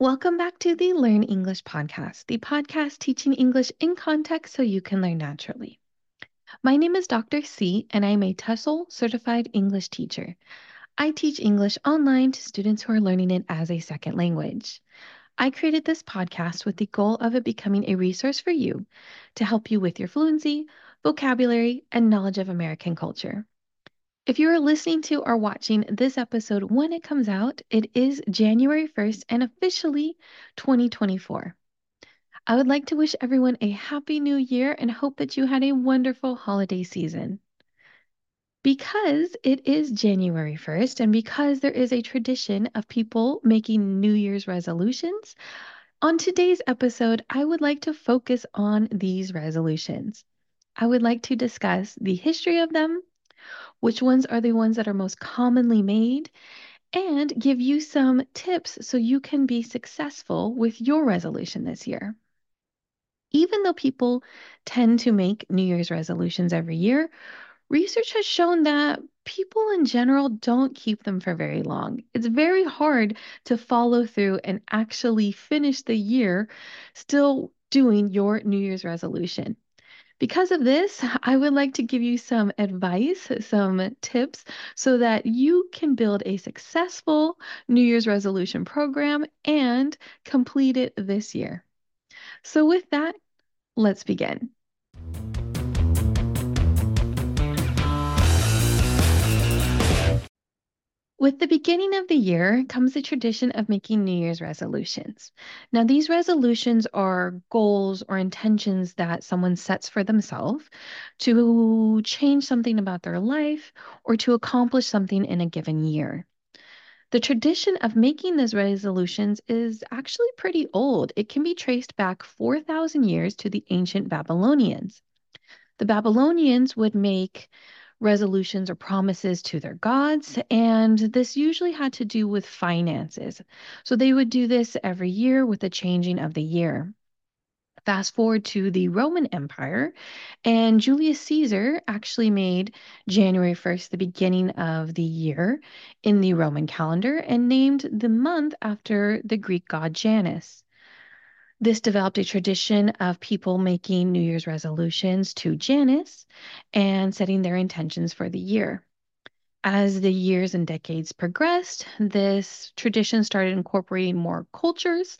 Welcome back to the Learn English podcast, the podcast teaching English in context so you can learn naturally. My name is Dr. C, and I'm a TESOL certified English teacher. I teach English online to students who are learning it as a second language. I created this podcast with the goal of it becoming a resource for you to help you with your fluency, vocabulary, and knowledge of American culture. If you are listening to or watching this episode when it comes out, it is January 1st and officially 2024. I would like to wish everyone a happy new year and hope that you had a wonderful holiday season. Because it is January 1st and because there is a tradition of people making New Year's resolutions, on today's episode, I would like to focus on these resolutions. I would like to discuss the history of them, which ones are the ones that are most commonly made, and give you some tips so you can be successful with your resolution this year. Even though people tend to make New Year's resolutions every year, research has shown that people in general don't keep them for very long. It's very hard to follow through and actually finish the year still doing your New Year's resolution. Because of this, I would like to give you some advice, some tips, so that you can build a successful New Year's resolution program and complete it this year. So, with that, let's begin. With the beginning of the year comes the tradition of making New Year's resolutions. Now, these resolutions are goals or intentions that someone sets for themselves to change something about their life or to accomplish something in a given year. The tradition of making these resolutions is actually pretty old. It can be traced back 4,000 years to the ancient Babylonians. The Babylonians would make resolutions or promises to their gods. And this usually had to do with finances. So they would do this every year with the changing of the year. Fast forward to the Roman Empire, and Julius Caesar actually made January 1st the beginning of the year in the Roman calendar and named the month after the Greek god Janus. This developed a tradition of people making New Year's resolutions to Janus and setting their intentions for the year. As the years and decades progressed, this tradition started incorporating more cultures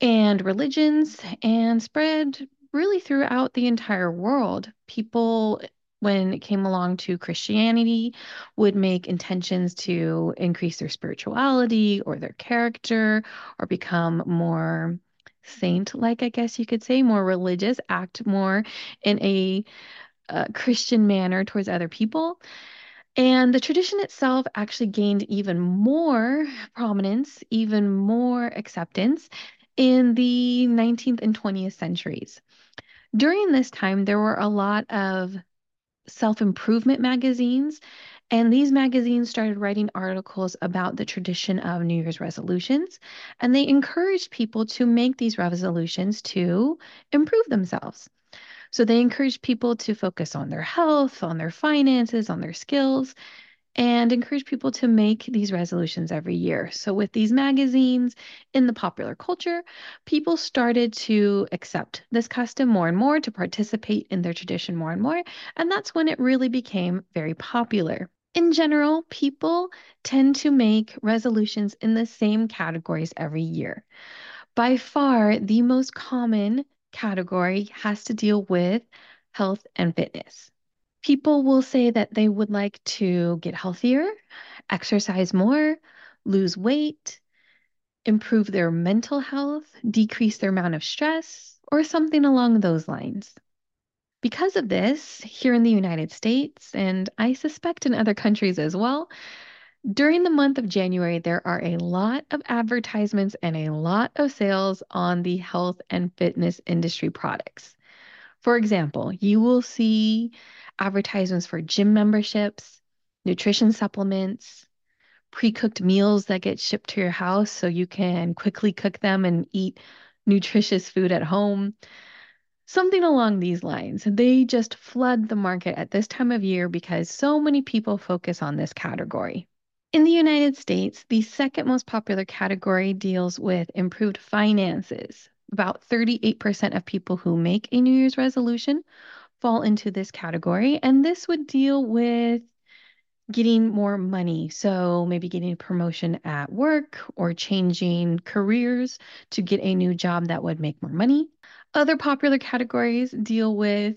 and religions and spread really throughout the entire world. People when it came along to Christianity, would make intentions to increase their spirituality or their character or become more saint like, I guess you could say, more religious, act more in a uh, Christian manner towards other people. And the tradition itself actually gained even more prominence, even more acceptance in the 19th and 20th centuries. During this time, there were a lot of self improvement magazines and these magazines started writing articles about the tradition of New Year's resolutions, and they encouraged people to make these resolutions to improve themselves. So they encouraged people to focus on their health, on their finances, on their skills, and encourage people to make these resolutions every year. So, with these magazines in the popular culture, people started to accept this custom more and more, to participate in their tradition more and more. And that's when it really became very popular. In general, people tend to make resolutions in the same categories every year. By far, the most common category has to deal with health and fitness. People will say that they would like to get healthier, exercise more, lose weight, improve their mental health, decrease their amount of stress, or something along those lines. Because of this, here in the United States, and I suspect in other countries as well, during the month of January, there are a lot of advertisements and a lot of sales on the health and fitness industry products. For example, you will see advertisements for gym memberships, nutrition supplements, pre cooked meals that get shipped to your house so you can quickly cook them and eat nutritious food at home. Something along these lines. They just flood the market at this time of year because so many people focus on this category. In the United States, the second most popular category deals with improved finances. About 38% of people who make a New Year's resolution fall into this category, and this would deal with getting more money. So maybe getting a promotion at work or changing careers to get a new job that would make more money. Other popular categories deal with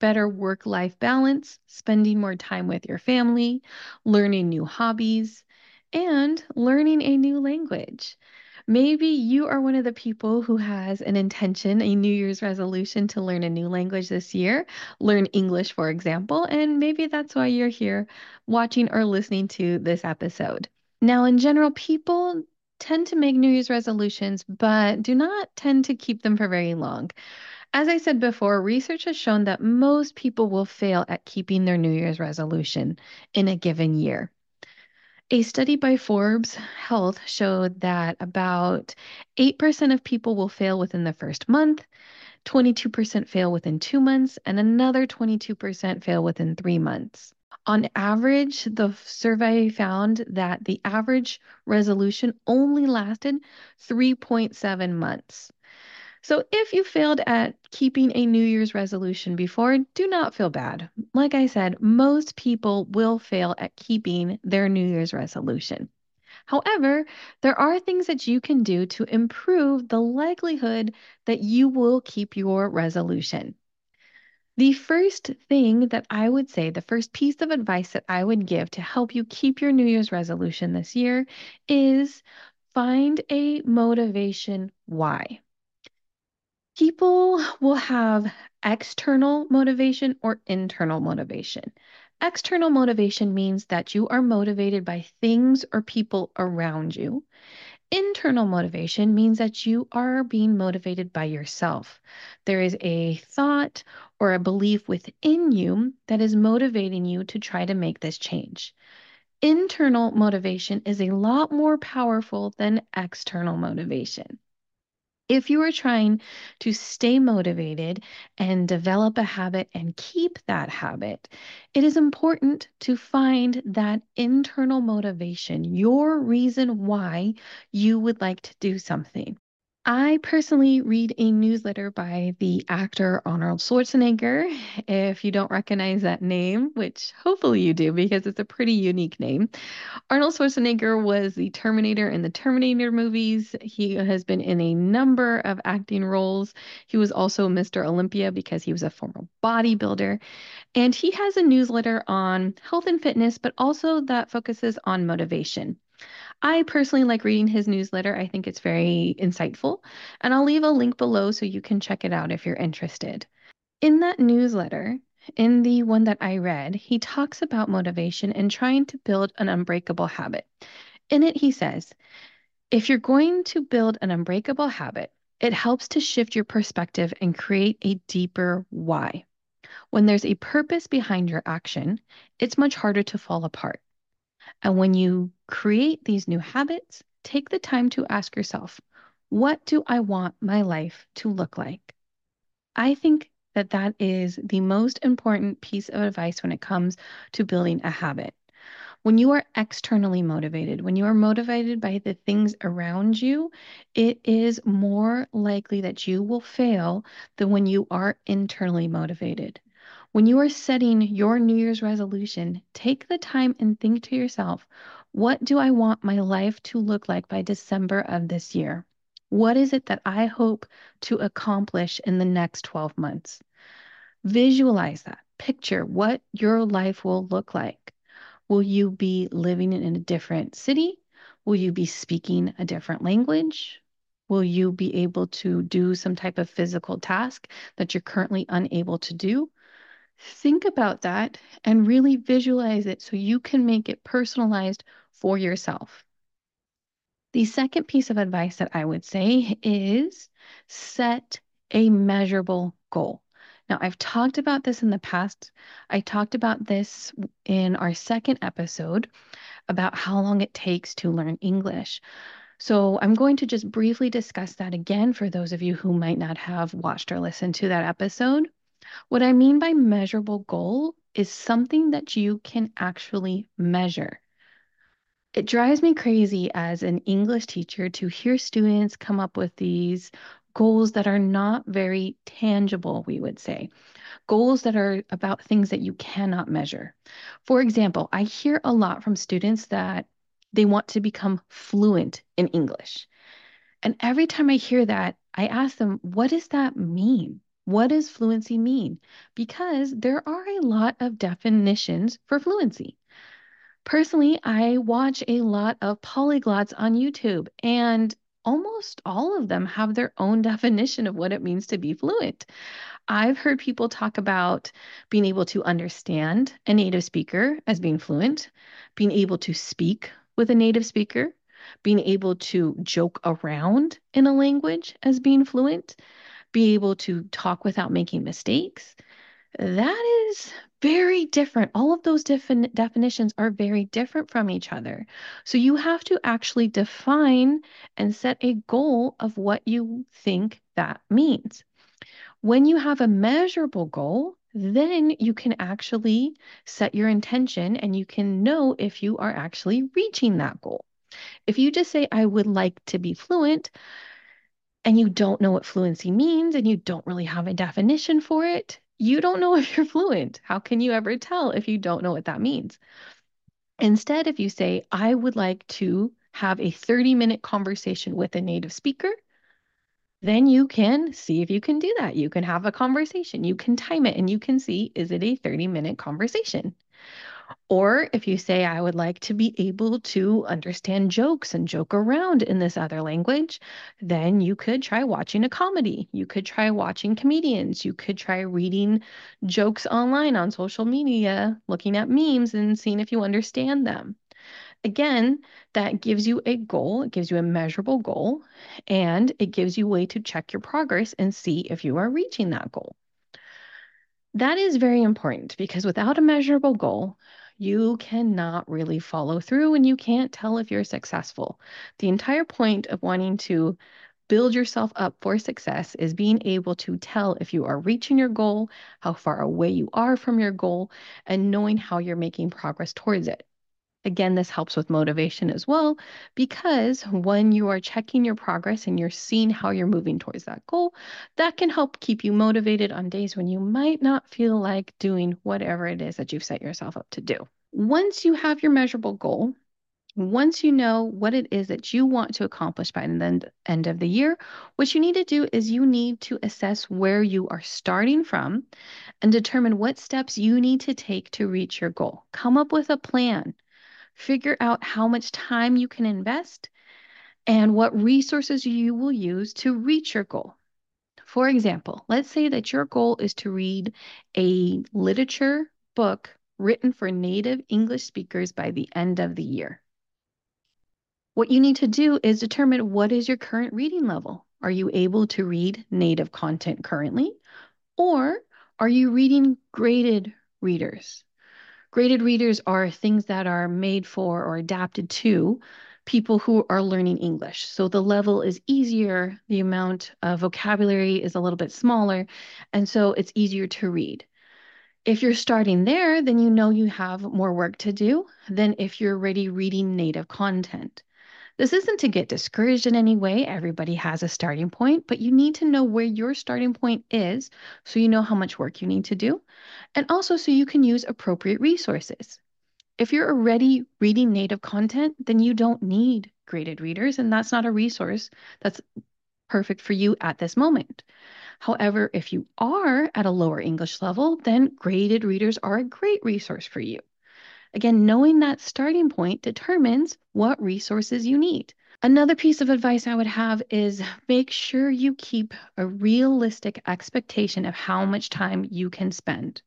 better work life balance, spending more time with your family, learning new hobbies, and learning a new language. Maybe you are one of the people who has an intention, a New Year's resolution to learn a new language this year, learn English, for example, and maybe that's why you're here watching or listening to this episode. Now, in general, people tend to make New Year's resolutions, but do not tend to keep them for very long. As I said before, research has shown that most people will fail at keeping their New Year's resolution in a given year. A study by Forbes Health showed that about 8% of people will fail within the first month, 22% fail within two months, and another 22% fail within three months. On average, the survey found that the average resolution only lasted 3.7 months. So if you failed at keeping a New Year's resolution before, do not feel bad. Like I said, most people will fail at keeping their New Year's resolution. However, there are things that you can do to improve the likelihood that you will keep your resolution. The first thing that I would say, the first piece of advice that I would give to help you keep your New Year's resolution this year is find a motivation why. People will have external motivation or internal motivation. External motivation means that you are motivated by things or people around you. Internal motivation means that you are being motivated by yourself. There is a thought or a belief within you that is motivating you to try to make this change. Internal motivation is a lot more powerful than external motivation. If you are trying to stay motivated and develop a habit and keep that habit, it is important to find that internal motivation, your reason why you would like to do something. I personally read a newsletter by the actor Arnold Schwarzenegger. If you don't recognize that name, which hopefully you do because it's a pretty unique name, Arnold Schwarzenegger was the Terminator in the Terminator movies. He has been in a number of acting roles. He was also Mr. Olympia because he was a former bodybuilder. And he has a newsletter on health and fitness, but also that focuses on motivation. I personally like reading his newsletter. I think it's very insightful. And I'll leave a link below so you can check it out if you're interested. In that newsletter, in the one that I read, he talks about motivation and trying to build an unbreakable habit. In it, he says, if you're going to build an unbreakable habit, it helps to shift your perspective and create a deeper why. When there's a purpose behind your action, it's much harder to fall apart. And when you create these new habits, take the time to ask yourself, what do I want my life to look like? I think that that is the most important piece of advice when it comes to building a habit. When you are externally motivated, when you are motivated by the things around you, it is more likely that you will fail than when you are internally motivated. When you are setting your New Year's resolution, take the time and think to yourself, what do I want my life to look like by December of this year? What is it that I hope to accomplish in the next 12 months? Visualize that. Picture what your life will look like. Will you be living in a different city? Will you be speaking a different language? Will you be able to do some type of physical task that you're currently unable to do? Think about that and really visualize it so you can make it personalized for yourself. The second piece of advice that I would say is set a measurable goal. Now, I've talked about this in the past. I talked about this in our second episode about how long it takes to learn English. So I'm going to just briefly discuss that again for those of you who might not have watched or listened to that episode. What I mean by measurable goal is something that you can actually measure. It drives me crazy as an English teacher to hear students come up with these goals that are not very tangible, we would say. Goals that are about things that you cannot measure. For example, I hear a lot from students that they want to become fluent in English. And every time I hear that, I ask them, what does that mean? What does fluency mean? Because there are a lot of definitions for fluency. Personally, I watch a lot of polyglots on YouTube, and almost all of them have their own definition of what it means to be fluent. I've heard people talk about being able to understand a native speaker as being fluent, being able to speak with a native speaker, being able to joke around in a language as being fluent, be able to talk without making mistakes. That is very different. All of those defin- definitions are very different from each other. So you have to actually define and set a goal of what you think that means. When you have a measurable goal, then you can actually set your intention and you can know if you are actually reaching that goal. If you just say, I would like to be fluent, and you don't know what fluency means and you don't really have a definition for it, you don't know if you're fluent. How can you ever tell if you don't know what that means? Instead, if you say, I would like to have a 30 minute conversation with a native speaker, then you can see if you can do that. You can have a conversation, you can time it, and you can see is it a 30 minute conversation? Or if you say, I would like to be able to understand jokes and joke around in this other language, then you could try watching a comedy. You could try watching comedians. You could try reading jokes online on social media, looking at memes and seeing if you understand them. Again, that gives you a goal, it gives you a measurable goal, and it gives you a way to check your progress and see if you are reaching that goal. That is very important because without a measurable goal, you cannot really follow through and you can't tell if you're successful. The entire point of wanting to build yourself up for success is being able to tell if you are reaching your goal, how far away you are from your goal, and knowing how you're making progress towards it. Again, this helps with motivation as well, because when you are checking your progress and you're seeing how you're moving towards that goal, that can help keep you motivated on days when you might not feel like doing whatever it is that you've set yourself up to do. Once you have your measurable goal, once you know what it is that you want to accomplish by the end of the year, what you need to do is you need to assess where you are starting from and determine what steps you need to take to reach your goal. Come up with a plan figure out how much time you can invest and what resources you will use to reach your goal. For example, let's say that your goal is to read a literature book written for native English speakers by the end of the year. What you need to do is determine what is your current reading level. Are you able to read native content currently? Or are you reading graded readers? Graded readers are things that are made for or adapted to people who are learning English. So the level is easier, the amount of vocabulary is a little bit smaller, and so it's easier to read. If you're starting there, then you know you have more work to do than if you're already reading native content. This isn't to get discouraged in any way. Everybody has a starting point, but you need to know where your starting point is so you know how much work you need to do, and also so you can use appropriate resources. If you're already reading native content, then you don't need graded readers, and that's not a resource that's perfect for you at this moment. However, if you are at a lower English level, then graded readers are a great resource for you. Again, knowing that starting point determines what resources you need. Another piece of advice I would have is make sure you keep a realistic expectation of how much time you can spend.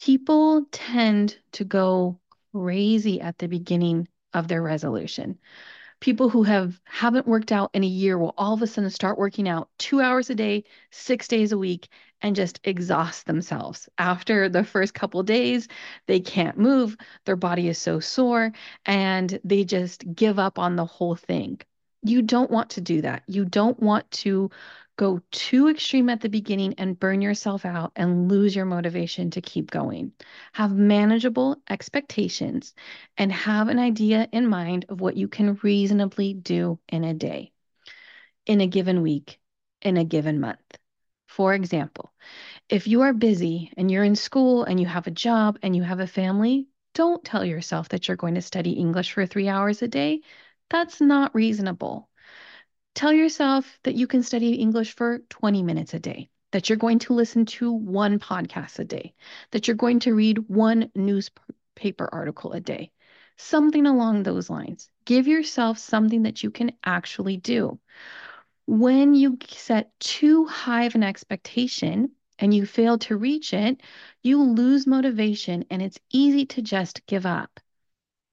People tend to go crazy at the beginning of their resolution people who have haven't worked out in a year will all of a sudden start working out two hours a day, six days a week, and just exhaust themselves. After the first couple days, they can't move, their body is so sore, and they just give up on the whole thing. You don't want to do that. You don't want to go too extreme at the beginning and burn yourself out and lose your motivation to keep going. Have manageable expectations and have an idea in mind of what you can reasonably do in a day, in a given week, in a given month. For example, if you are busy and you're in school and you have a job and you have a family, don't tell yourself that you're going to study English for three hours a day. That's not reasonable. Tell yourself that you can study English for 20 minutes a day, that you're going to listen to one podcast a day, that you're going to read one newspaper article a day, something along those lines. Give yourself something that you can actually do. When you set too high of an expectation and you fail to reach it, you lose motivation and it's easy to just give up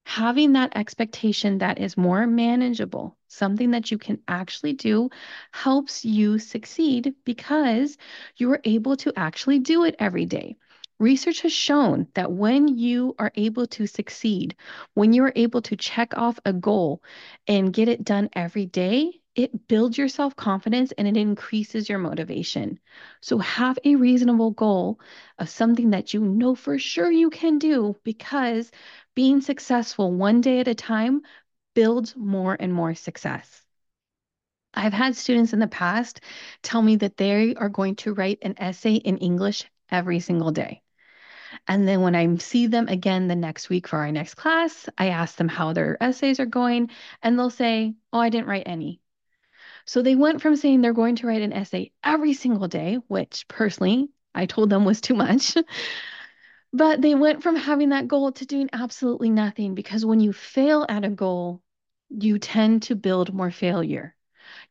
having that expectation that is more manageable, something that you can actually do, helps you succeed because you are able to actually do it every day. Research has shown that when you are able to succeed, when you are able to check off a goal and get it done every day, it builds your self confidence and it increases your motivation. So, have a reasonable goal of something that you know for sure you can do because being successful one day at a time builds more and more success. I've had students in the past tell me that they are going to write an essay in English every single day. And then when I see them again the next week for our next class, I ask them how their essays are going, and they'll say, Oh, I didn't write any. So they went from saying they're going to write an essay every single day, which personally I told them was too much, But they went from having that goal to doing absolutely nothing because when you fail at a goal, you tend to build more failure.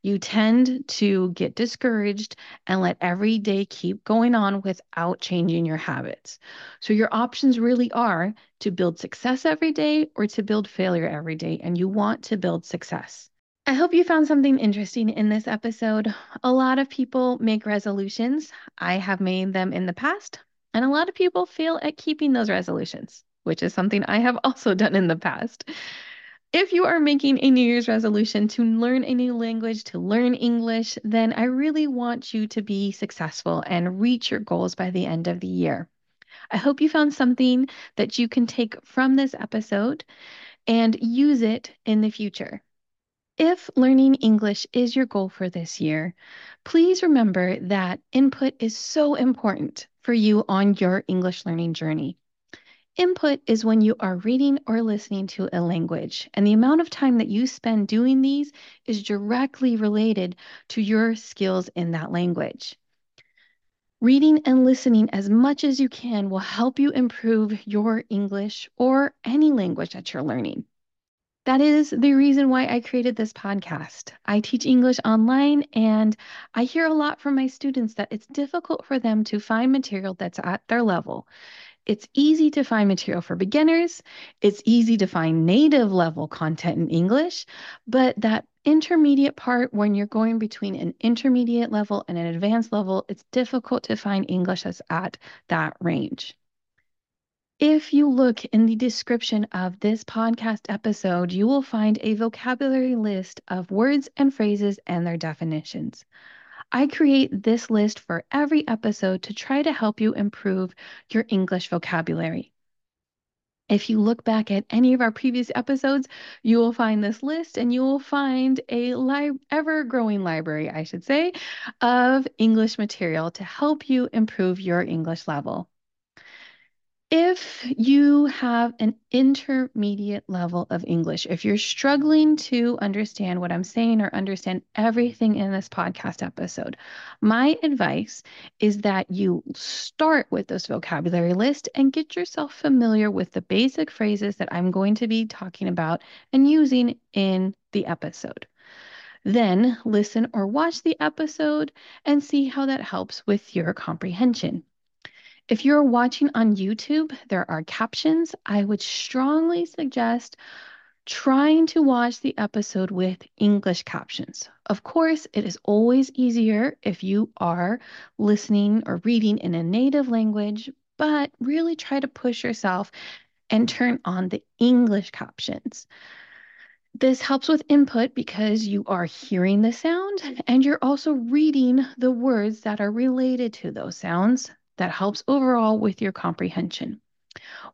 You tend to get discouraged and let every day keep going on without changing your habits. So, your options really are to build success every day or to build failure every day, and you want to build success. I hope you found something interesting in this episode. A lot of people make resolutions. I have made them in the past. And a lot of people fail at keeping those resolutions, which is something I have also done in the past. If you are making a New Year's resolution to learn a new language, to learn English, then I really want you to be successful and reach your goals by the end of the year. I hope you found something that you can take from this episode and use it in the future. If learning English is your goal for this year, please remember that input is so important for you on your English learning journey. Input is when you are reading or listening to a language, and the amount of time that you spend doing these is directly related to your skills in that language. Reading and listening as much as you can will help you improve your English or any language that you're learning. That is the reason why I created this podcast. I teach English online, and I hear a lot from my students that it's difficult for them to find material that's at their level. It's easy to find material for beginners, it's easy to find native level content in English, but that intermediate part when you're going between an intermediate level and an advanced level, it's difficult to find English that's at that range. If you look in the description of this podcast episode, you will find a vocabulary list of words and phrases and their definitions. I create this list for every episode to try to help you improve your English vocabulary. If you look back at any of our previous episodes, you will find this list and you will find a li- ever growing library, I should say, of English material to help you improve your English level. If you have an intermediate level of English, if you're struggling to understand what I'm saying or understand everything in this podcast episode, my advice is that you start with this vocabulary list and get yourself familiar with the basic phrases that I'm going to be talking about and using in the episode. Then listen or watch the episode and see how that helps with your comprehension. If you're watching on YouTube, there are captions. I would strongly suggest trying to watch the episode with English captions. Of course, it is always easier if you are listening or reading in a native language, but really try to push yourself and turn on the English captions. This helps with input because you are hearing the sound and you're also reading the words that are related to those sounds. That helps overall with your comprehension.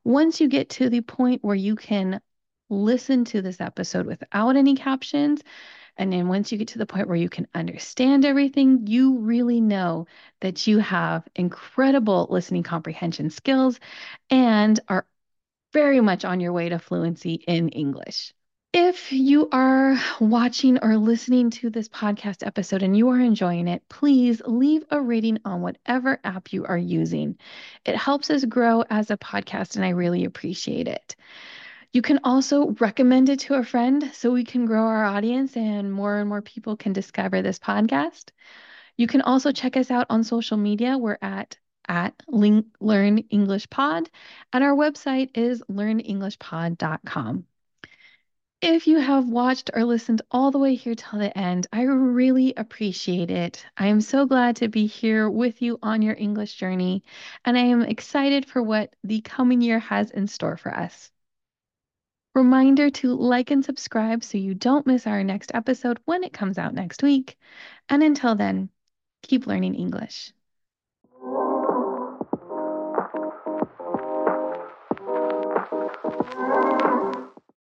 Once you get to the point where you can listen to this episode without any captions, and then once you get to the point where you can understand everything, you really know that you have incredible listening comprehension skills and are very much on your way to fluency in English. If you are watching or listening to this podcast episode and you are enjoying it, please leave a rating on whatever app you are using. It helps us grow as a podcast, and I really appreciate it. You can also recommend it to a friend so we can grow our audience and more and more people can discover this podcast. You can also check us out on social media. We're at at Learn English Pod, and our website is learnenglishpod.com. If you have watched or listened all the way here till the end, I really appreciate it. I am so glad to be here with you on your English journey, and I am excited for what the coming year has in store for us. Reminder to like and subscribe so you don't miss our next episode when it comes out next week. And until then, keep learning English.